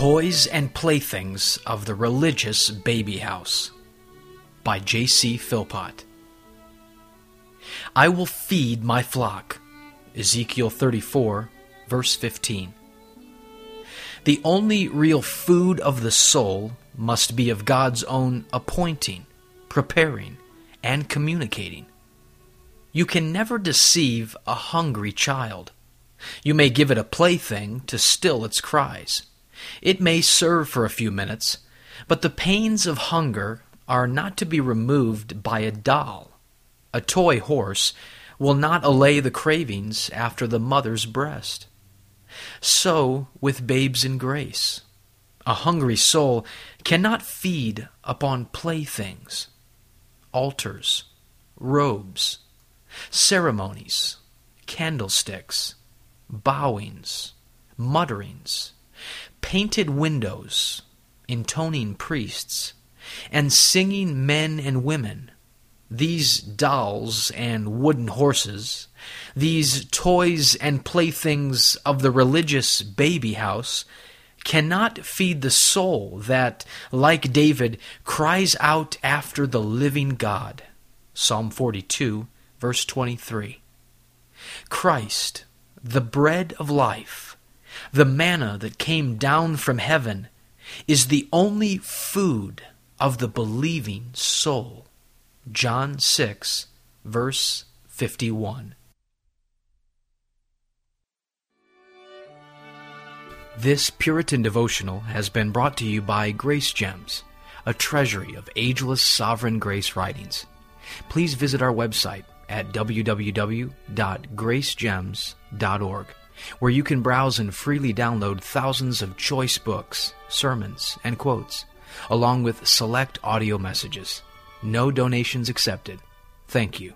Toys and Playthings of the Religious Baby House by J.C. Philpot. I will feed my flock. Ezekiel 34, verse 15. The only real food of the soul must be of God's own appointing, preparing, and communicating. You can never deceive a hungry child. You may give it a plaything to still its cries. It may serve for a few minutes, but the pains of hunger are not to be removed by a doll. A toy horse will not allay the cravings after the mother's breast. So with babes in grace. A hungry soul cannot feed upon playthings, altars, robes, ceremonies, candlesticks, bowings, mutterings, painted windows, intoning priests, and singing men and women, these dolls and wooden horses, these toys and playthings of the religious baby house, cannot feed the soul that, like David, cries out after the living God. Psalm 42, verse 23. Christ, the bread of life, the manna that came down from heaven, is the only food of the believing soul. John 6, verse 51. This Puritan devotional has been brought to you by Grace Gems, a treasury of ageless sovereign grace writings. Please visit our website at www.gracegems.org, where you can browse and freely download thousands of choice books, sermons, and quotes, along with select audio messages. No donations accepted. Thank you.